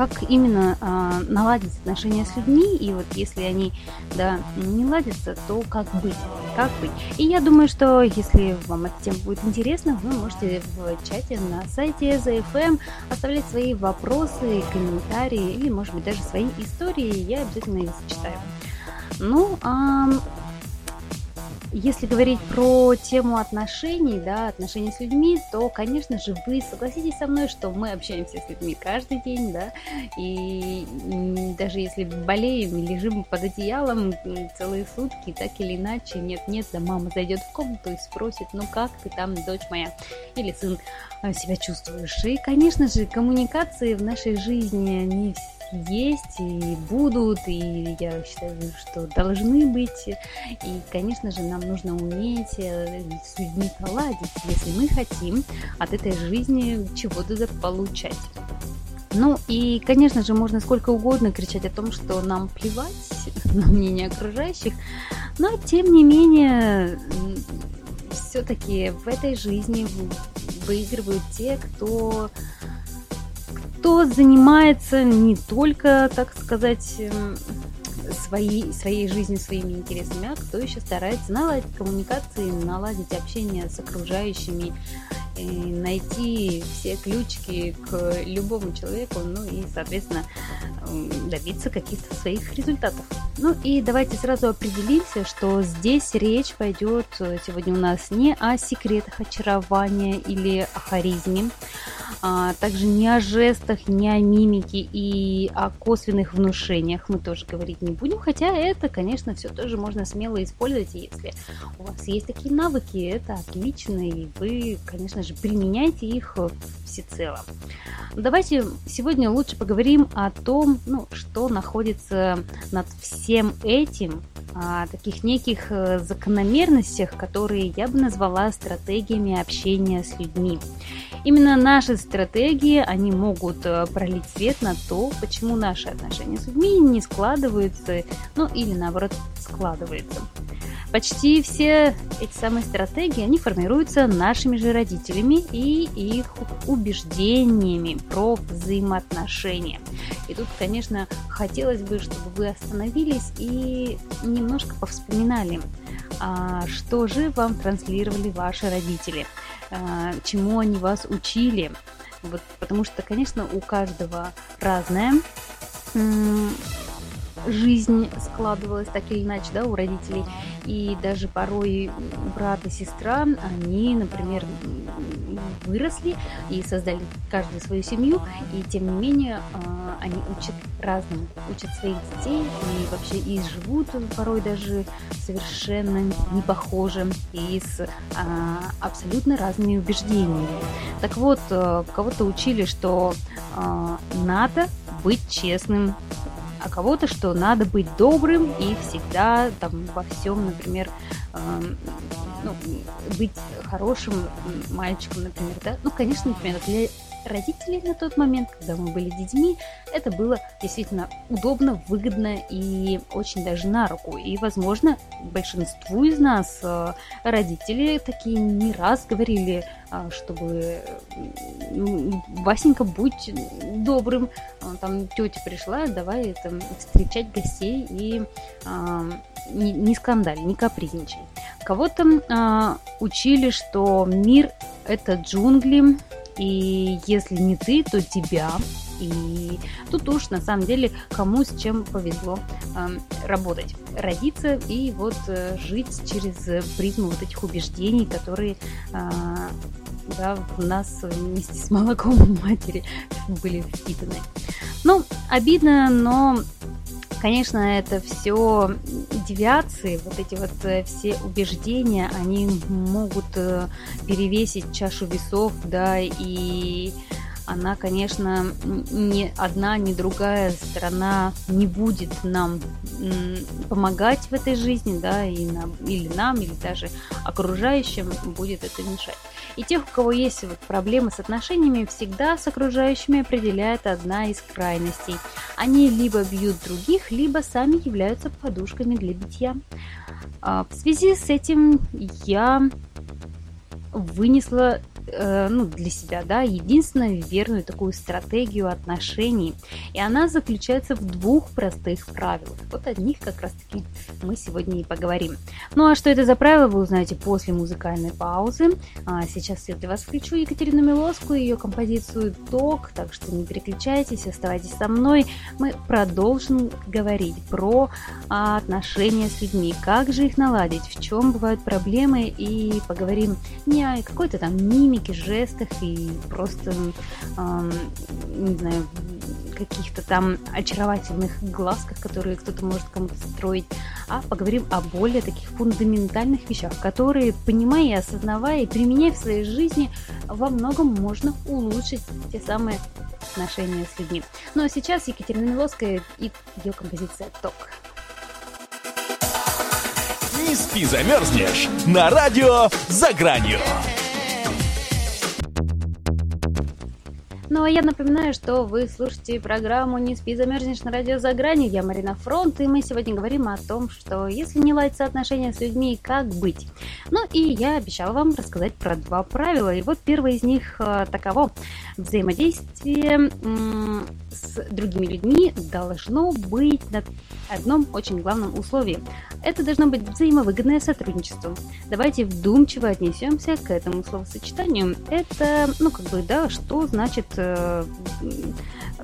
как именно э, наладить отношения с людьми, и вот если они, да, не ладятся, то как быть, как быть. И я думаю, что если вам эта тема будет интересна, вы можете в чате на сайте ZFM оставлять свои вопросы, комментарии или, может быть, даже свои истории, я обязательно их зачитаю. Ну, а если говорить про тему отношений, да, отношений с людьми, то, конечно же, вы согласитесь со мной, что мы общаемся с людьми каждый день, да, и даже если болеем лежим под одеялом целые сутки, так или иначе, нет-нет, да мама зайдет в комнату и спросит, ну как ты там, дочь моя, или сын, а, себя чувствуешь. И, конечно же, коммуникации в нашей жизни, они есть и будут, и я считаю, что должны быть. И, конечно же, нам нужно уметь э, с людьми поладить, если мы хотим от этой жизни чего-то получать. Ну и, конечно же, можно сколько угодно кричать о том, что нам плевать на мнение окружающих, но тем не менее, все-таки в этой жизни выигрывают те, кто кто занимается не только, так сказать, эм, своей, своей жизнью, своими интересами, а кто еще старается наладить коммуникации, наладить общение с окружающими, и найти все ключики к любому человеку, ну и, соответственно, добиться каких-то своих результатов. Ну и давайте сразу определимся, что здесь речь пойдет э, сегодня у нас не о секретах очарования или о харизме, а также не о жестах, не о мимике и о косвенных внушениях мы тоже говорить не будем, хотя это, конечно, все тоже можно смело использовать, если у вас есть такие навыки, это отлично, и вы, конечно же, применяйте их всецело. Давайте сегодня лучше поговорим о том, ну, что находится над всем этим, о таких неких э, закономерностях, которые я бы назвала стратегиями общения с людьми. Именно наши стратегии, они могут э, пролить свет на то, почему наши отношения с людьми не складываются, ну или наоборот складываются. Почти все эти самые стратегии, они формируются нашими же родителями и их убеждениями про взаимоотношения. И тут, конечно, хотелось бы, чтобы вы остановились и немножко повспоминали, что же вам транслировали ваши родители, а, чему они вас учили. Вот, потому что, конечно, у каждого разное жизнь складывалась так или иначе, да, у родителей. И даже порой брат и сестра, они, например, выросли и создали каждую свою семью, и тем не менее а, они учат разному, учат своих детей и вообще и живут порой даже совершенно не похоже и с а, абсолютно разными убеждениями. Так вот, э, кого-то учили, что а, надо быть честным а кого-то, что надо быть добрым и всегда там во всем, например, э, ну, быть хорошим мальчиком, например, да. Ну, конечно, например, для родителей на тот момент, когда мы были детьми, это было действительно удобно, выгодно и очень даже на руку. И, возможно, большинству из нас э, родители такие не раз говорили, э, чтобы Васенька, будь добрым, э, там тетя пришла, давай там, встречать гостей и не, не скандаль, не капризничай. Кого-то учили, что мир это джунгли, и если не ты, то тебя. И тут уж на самом деле кому с чем повезло э, работать, родиться и вот э, жить через призму вот этих убеждений, которые э, да, в нас вместе с молоком матери были впитаны. Ну, обидно, но Конечно, это все девиации, вот эти вот э, все убеждения, они могут э, перевесить чашу весов, да, и она, конечно, ни одна, ни другая сторона не будет нам помогать в этой жизни, да, и нам, или нам, или даже окружающим будет это мешать. И тех, у кого есть вот проблемы с отношениями, всегда с окружающими определяет одна из крайностей. Они либо бьют других, либо сами являются подушками для битья. А, в связи с этим я вынесла э, ну, для себя, да, единственную верную такую стратегию отношений. И она заключается в двух простых правилах. Вот о них как раз-таки мы сегодня и поговорим. Ну а что это за правила, вы узнаете после музыкальной паузы. А сейчас я для вас включу Екатерину Милоску и ее композицию «Ток», так что не переключайтесь, оставайтесь со мной. Мы продолжим говорить про а, отношения с людьми, как же их наладить, в чем бывают проблемы и поговорим не о какой-то там мимике, мимике, жестах и просто, э, не знаю, каких-то там очаровательных глазках, которые кто-то может кому-то строить, а поговорим о более таких фундаментальных вещах, которые, понимая осознавая и применяя в своей жизни, во многом можно улучшить те самые отношения с людьми. Ну а сейчас Екатерина Миловская и ее композиция «Ток». Не спи, замерзнешь на радио «За гранью». Ну а я напоминаю, что вы слушаете программу «Не спи, замерзнешь» на радио «За гранью». Я Марина Фронт, и мы сегодня говорим о том, что если не ладятся отношения с людьми, как быть. Ну и я обещала вам рассказать про два правила. И вот первое из них э, таково. Взаимодействие с другими людьми должно быть на одном очень главном условии. Это должно быть взаимовыгодное сотрудничество. Давайте вдумчиво отнесемся к этому словосочетанию. Это, ну, как бы, да, что значит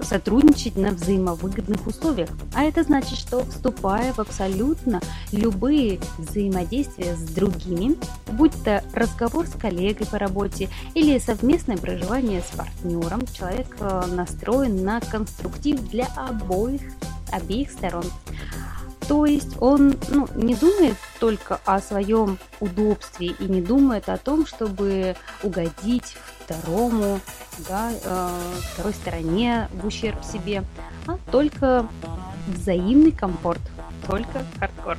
сотрудничать на взаимовыгодных условиях. А это значит, что вступая в абсолютно любые взаимодействия с другими, будь то разговор с коллегой по работе или совместное проживание с партнером, человек э, настроен на конструктив для обоих, обеих сторон. То есть он ну, не думает только о своем удобстве и не думает о том, чтобы угодить второму, да, э, второй стороне в ущерб себе, а только взаимный комфорт, только хардкор.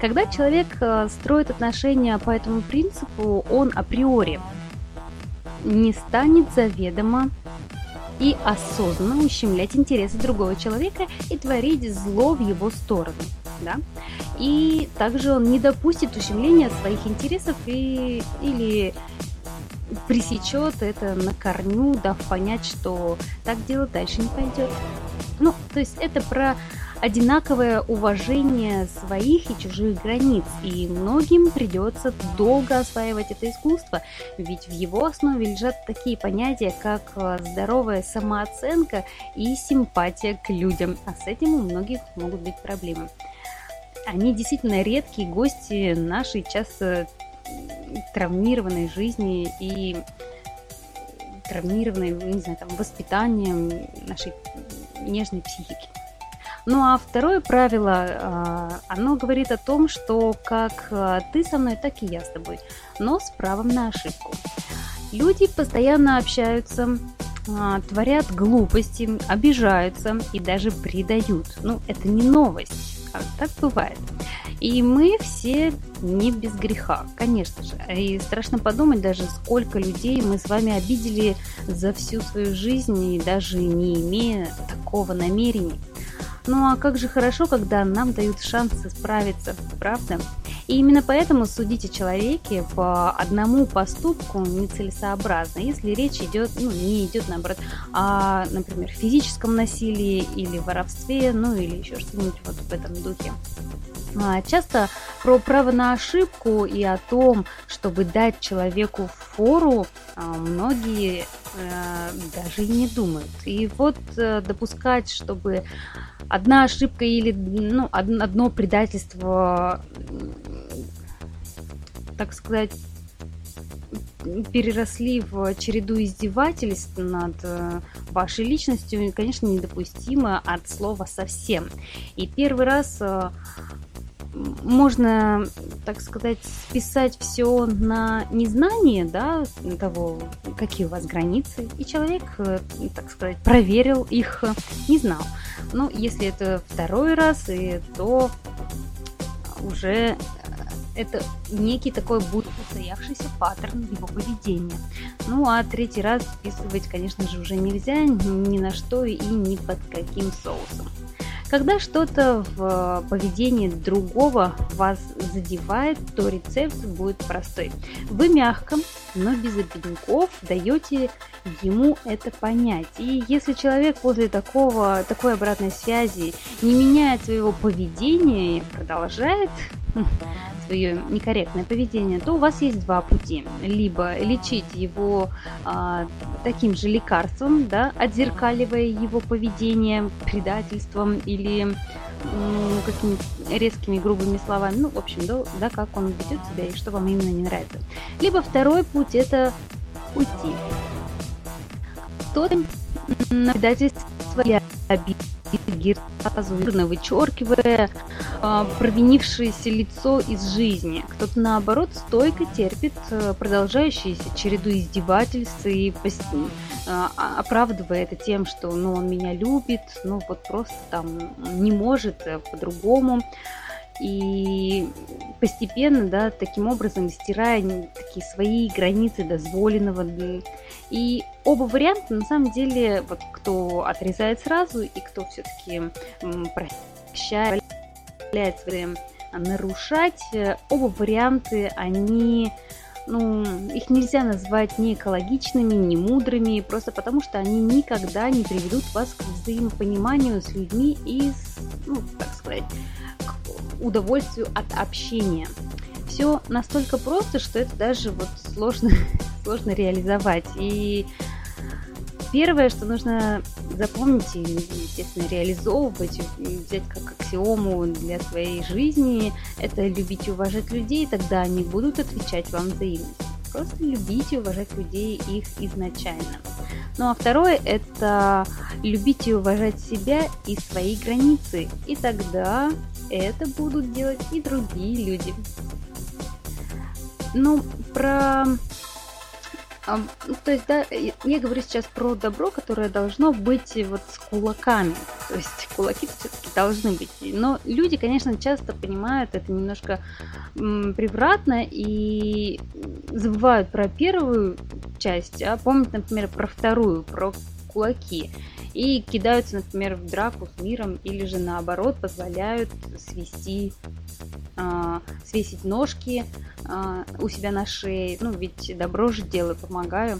Когда человек э, строит отношения по этому принципу, он априори не станет заведомо и осознанно ущемлять интересы другого человека и творить зло в его сторону. Да? И также он не допустит ущемления своих интересов и, или пресечет это на корню, дав понять, что так дело дальше не пойдет. Ну, то есть это про одинаковое уважение своих и чужих границ, и многим придется долго осваивать это искусство, ведь в его основе лежат такие понятия, как э, здоровая самооценка и симпатия к людям, а с этим у многих могут быть проблемы. Они действительно редкие гости нашей часто травмированной жизни и травмированной, не знаю, там, воспитанием нашей нежной психики. Ну а второе правило, а, оно говорит о том, что как а, ты со мной, так и я с тобой, но с правом на ошибку. Люди постоянно общаются, а, творят глупости, обижаются и даже предают. Ну, это не новость, а так бывает. И мы все не без греха, конечно же. И страшно подумать даже, сколько людей мы с вами обидели за всю свою жизнь, и даже не имея такого намерения. Ну а как же хорошо, когда нам дают шанс справиться, правда? И именно поэтому судить о человеке по одному поступку нецелесообразно, если речь идет, ну, не идет, наоборот, о, например, физическом насилии или воровстве, ну, или еще что-нибудь вот в этом духе. А, часто про право на ошибку и о том, чтобы дать человеку фору, а, многие э, даже и не думают. И вот э, допускать, чтобы одна ошибка или ну, одно предательство, так сказать, переросли в череду издевательств над э, вашей личностью, конечно, недопустимо от слова совсем. И первый раз можно, так сказать, списать все на незнание, да, того, какие у вас границы, и человек, э, так сказать, проверил их, не знал. Но если это второй раз, и то уже это некий такой будет устоявшийся паттерн его поведения. Ну а третий раз списывать, конечно же, уже нельзя ни на что и ни под каким соусом. Когда что-то в поведении другого вас задевает, то рецепт будет простой. Вы мягко, но без обидников даете ему это понять. И если человек после такого, такой обратной связи не меняет своего поведения и продолжает свое некорректное поведение, то у вас есть два пути. Либо лечить его а, таким же лекарством, да, отзеркаливая его поведение предательством или ну, какими-то резкими, грубыми словами, ну, в общем, да, да, как он ведет себя и что вам именно не нравится. Либо второй путь – это уйти. Тот на предательство или обиды сразу вычеркивая а, провинившееся лицо из жизни. Кто-то, наоборот, стойко терпит э, продолжающуюся череду издевательств и а, оправдывая это тем, что ну, он меня любит, ну вот просто там не может э, по-другому. И постепенно, да, таким образом стирая такие свои границы дозволенного. И оба варианта, на самом деле, вот кто отрезает сразу и кто все-таки прощает, позволяет нарушать, э, оба варианты, они ну, их нельзя назвать ни экологичными, ни мудрыми, просто потому что они никогда не приведут вас к взаимопониманию с людьми и, ну, так сказать, удовольствию от общения. Все настолько просто, что это даже вот сложно, сложно реализовать. И первое, что нужно запомнить и, естественно, реализовывать, взять как аксиому для своей жизни, это любить и уважать людей, тогда они будут отвечать вам взаимностью. Просто любить и уважать людей их изначально. Ну а второе – это любить и уважать себя и свои границы. И тогда это будут делать и другие люди. Ну, про ну, то есть, да, я говорю сейчас про добро, которое должно быть вот с кулаками. То есть кулаки все-таки должны быть. Но люди, конечно, часто понимают это немножко превратно и забывают про первую часть, а помнят, например, про вторую, про кулаки. И кидаются, например, в драку с миром или же наоборот позволяют свести э, свесить ножки э, у себя на шее. Ну, ведь добро же делаю, помогаю.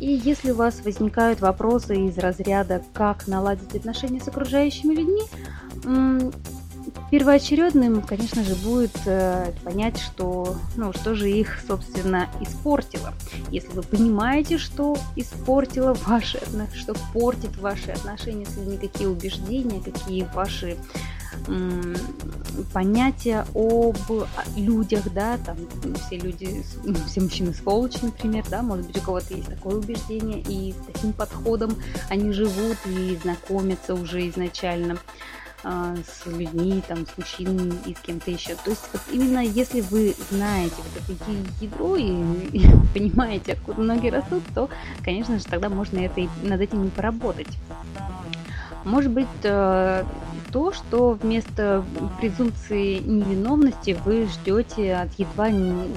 И если у вас возникают вопросы из разряда «как наладить отношения с окружающими людьми», первоочередным, конечно же, будет э, понять, что, ну, что же их, собственно, испортило. Если вы понимаете, что испортило ваши, что портит ваши отношения с людьми, какие убеждения, какие ваши понятия об людях, да, там все люди, все мужчины сволочи, например, да, может быть, у кого-то есть такое убеждение, и таким подходом они живут и знакомятся уже изначально с людьми, там, с мужчинами и с кем-то еще. То есть вот именно если вы знаете вот это ядро и, и понимаете, откуда ноги растут, то, конечно же, тогда можно это и, над этим и поработать. Может быть, э, то, что вместо презумпции невиновности вы ждете от едва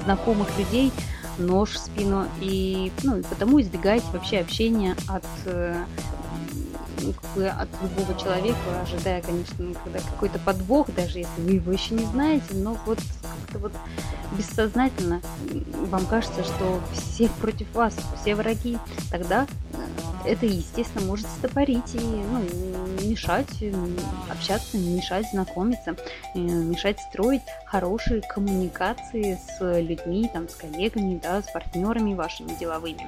знакомых людей нож в спину и, ну, и потому избегаете вообще общения от э, ну, от любого человека, ожидая, конечно, когда какой-то подвох, даже если вы его еще не знаете, но вот как-то вот бессознательно вам кажется, что все против вас, все враги, тогда это, естественно, может стопорить и ну, мешать общаться, мешать знакомиться, э, мешать строить хорошие коммуникации с людьми, там, с коллегами, да, с партнерами вашими деловыми.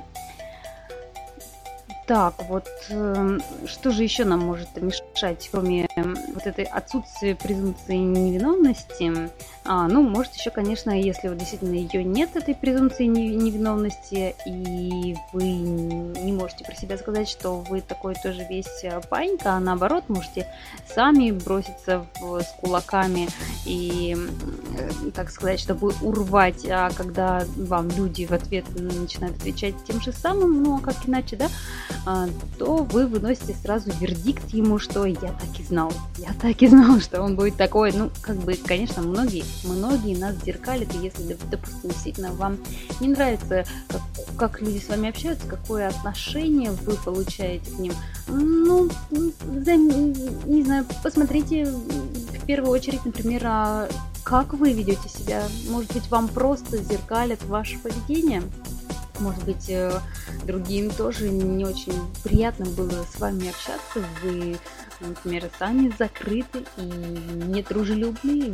Так, вот э, что же еще нам может мешать, кроме вот этой отсутствия презумпции невиновности? А, ну, может еще, конечно, если вот действительно ее нет, этой презумпции невиновности, и вы не можете про себя сказать, что вы такой тоже весь э, панька, а наоборот, можете сами броситься в, с кулаками и, э, так сказать, чтобы урвать, а когда вам люди в ответ начинают отвечать тем же самым, ну, а как иначе, да, а, то вы выносите сразу вердикт ему, что я так и знал, я так и знал, что он будет такой, ну, как бы, конечно, многие многие нас зеркалят, и если, допустим, действительно вам не нравится, как, как люди с вами общаются, какое отношение вы получаете к ним, ну, за, не знаю, посмотрите в первую очередь, например, а как вы ведете себя. Может быть, вам просто зеркалят ваше поведение? Может быть, э, другим тоже не очень приятно было с вами общаться. Вы например, сами закрыты и недружелюбны,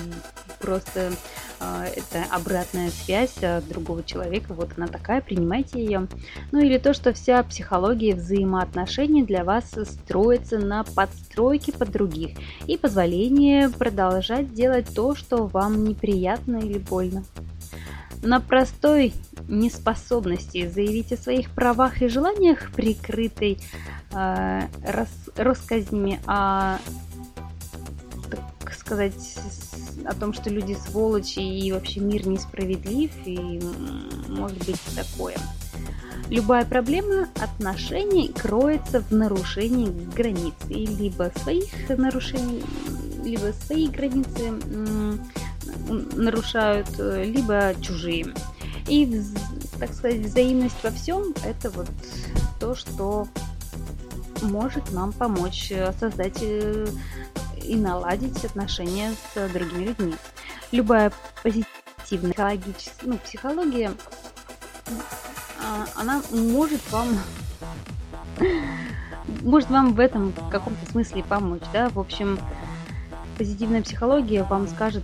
просто э, это обратная связь от другого человека, вот она такая, принимайте ее. Ну или то, что вся психология взаимоотношений для вас строится на подстройке под других и позволении продолжать делать то, что вам неприятно или больно. На простой неспособности заявить о своих правах и желаниях, прикрытой э, рас, рассказнями о, так сказать, о том, что люди сволочи и вообще мир несправедлив, и может быть такое. Любая проблема отношений кроется в нарушении границ, и либо своих нарушений, либо свои границы нарушают, либо чужие. И, так сказать, взаимность во всем – это вот то, что может нам помочь э, создать э, и наладить отношения с другими людьми. Любая позитивная психологическая, ну, психология, а, она может вам может вам в этом в каком-то смысле помочь, да, в общем, позитивная психология вам скажет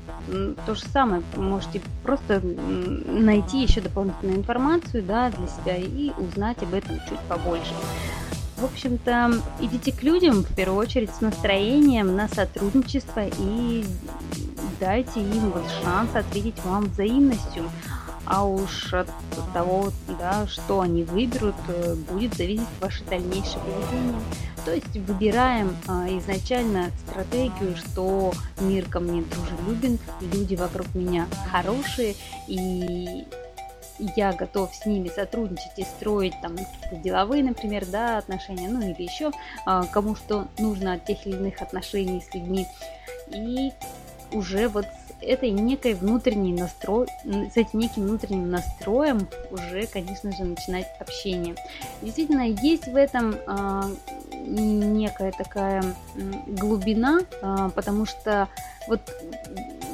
то же самое. Можете просто найти еще дополнительную информацию да, для себя и узнать об этом чуть побольше. В общем-то, идите к людям в первую очередь с настроением на сотрудничество и дайте им вот шанс ответить вам взаимностью. А уж от того, да, что они выберут, э, будет зависеть ваше дальнейшее поведение. То есть выбираем а, изначально стратегию, что мир ко мне дружелюбен, люди вокруг меня хорошие, и я готов с ними сотрудничать и строить там деловые, например, да, отношения, ну или еще а, кому что нужно от тех или иных отношений с людьми. И уже вот этой некой внутренней настрой, с этим неким внутренним настроем уже, конечно же, начинать общение. Действительно, есть в этом э, некая такая глубина, э, потому что вот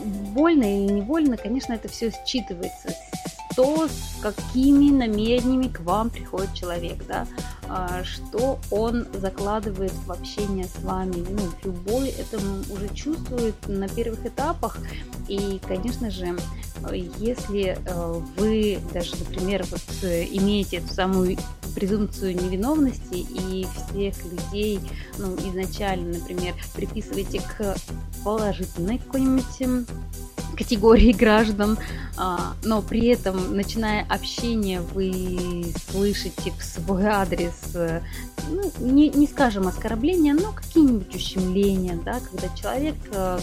больно или невольно, конечно, это все считывается то, с какими намерениями к вам приходит человек, да, а, что он закладывает в общение с вами. Ну, любой это уже чувствует на первых этапах. И, конечно же, если э, вы даже, например, вот э, имеете эту самую презумпцию невиновности и всех людей, ну, изначально, например, приписываете к положительной какой-нибудь категории граждан, а, но при этом, начиная общение, вы слышите в свой адрес, э, ну, не, не скажем оскорбления, но какие-нибудь ущемления, да, когда человек э,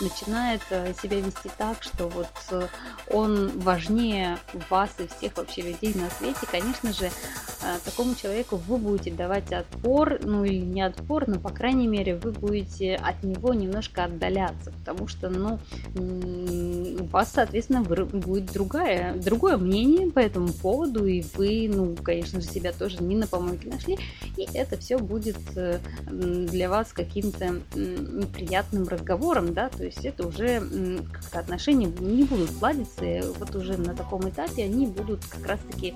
начинает э, себя вести так, что вот э, он важнее вас и всех вообще людей на свете, конечно же, э, такому человеку вы будете давать отпор, ну или не отпор, но по крайней мере вы будете от него немножко отдаляться, потому что, ну, у вас, соответственно, будет другая, другое мнение по этому поводу, и вы, ну, конечно же, себя тоже не на помойке нашли, и это все будет для вас каким-то неприятным разговором, да, то есть это уже как-то отношения не будут ладиться, вот уже на таком этапе они будут как раз-таки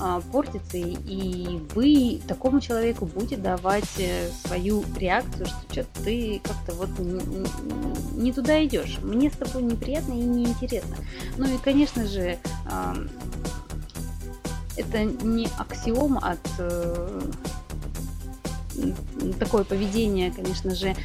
а, портиться, и вы такому человеку будете давать э, свою реакцию, что что-то ты как-то вот не, не туда идешь, мне с тобой неприятно и неинтересно. Ну и, конечно же, это не аксиом от э, такое поведение, конечно же,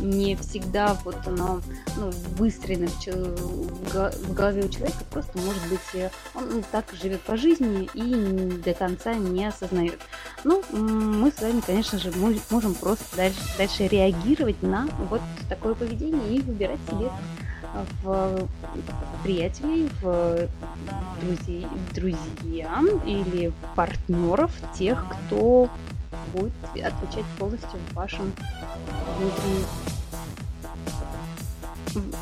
не всегда вот оно ну, выстроено в голове у человека, просто может быть э, он ну, так живет по жизни и до конца не осознает. Ну, мы с вами, конечно же, можем просто дальше, дальше реагировать на вот такое поведение и выбирать себе в приятелей, в друзей, друзья или партнеров, тех, кто будет отвечать полностью вашим внутренним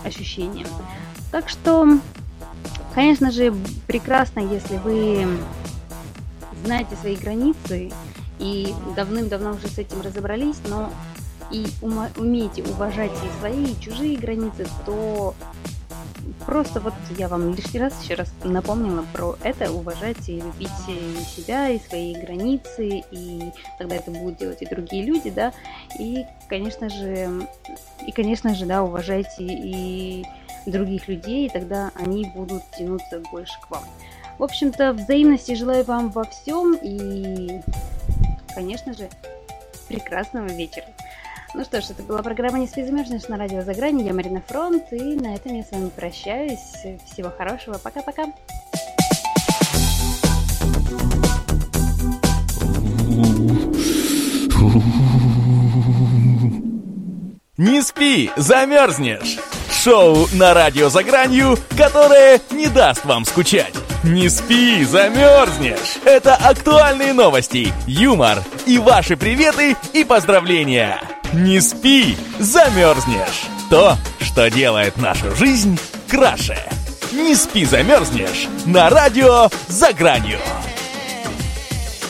ощущениям. Так что, конечно же, прекрасно, если вы знаете свои границы и давным-давно уже с этим разобрались, но и умеете уважать и свои, и чужие границы, то Просто вот я вам лишний раз еще раз напомнила про это, уважать и любить себя и свои границы, и тогда это будут делать и другие люди, да, и, конечно же, и, конечно же, да, уважайте и других людей, и тогда они будут тянуться больше к вам. В общем-то, взаимности желаю вам во всем и, конечно же, прекрасного вечера. Ну что ж, это была программа «Не спи, замерзнешь» на радио «За грани». Я Марина Фронт, и на этом я с вами прощаюсь. Всего хорошего, пока-пока. Не спи, замерзнешь! Шоу на радио «За гранью», которое не даст вам скучать. Не спи, замерзнешь! Это актуальные новости, юмор и ваши приветы и поздравления! Не спи, замерзнешь. То, что делает нашу жизнь краше. Не спи, замерзнешь. На радио «За гранью».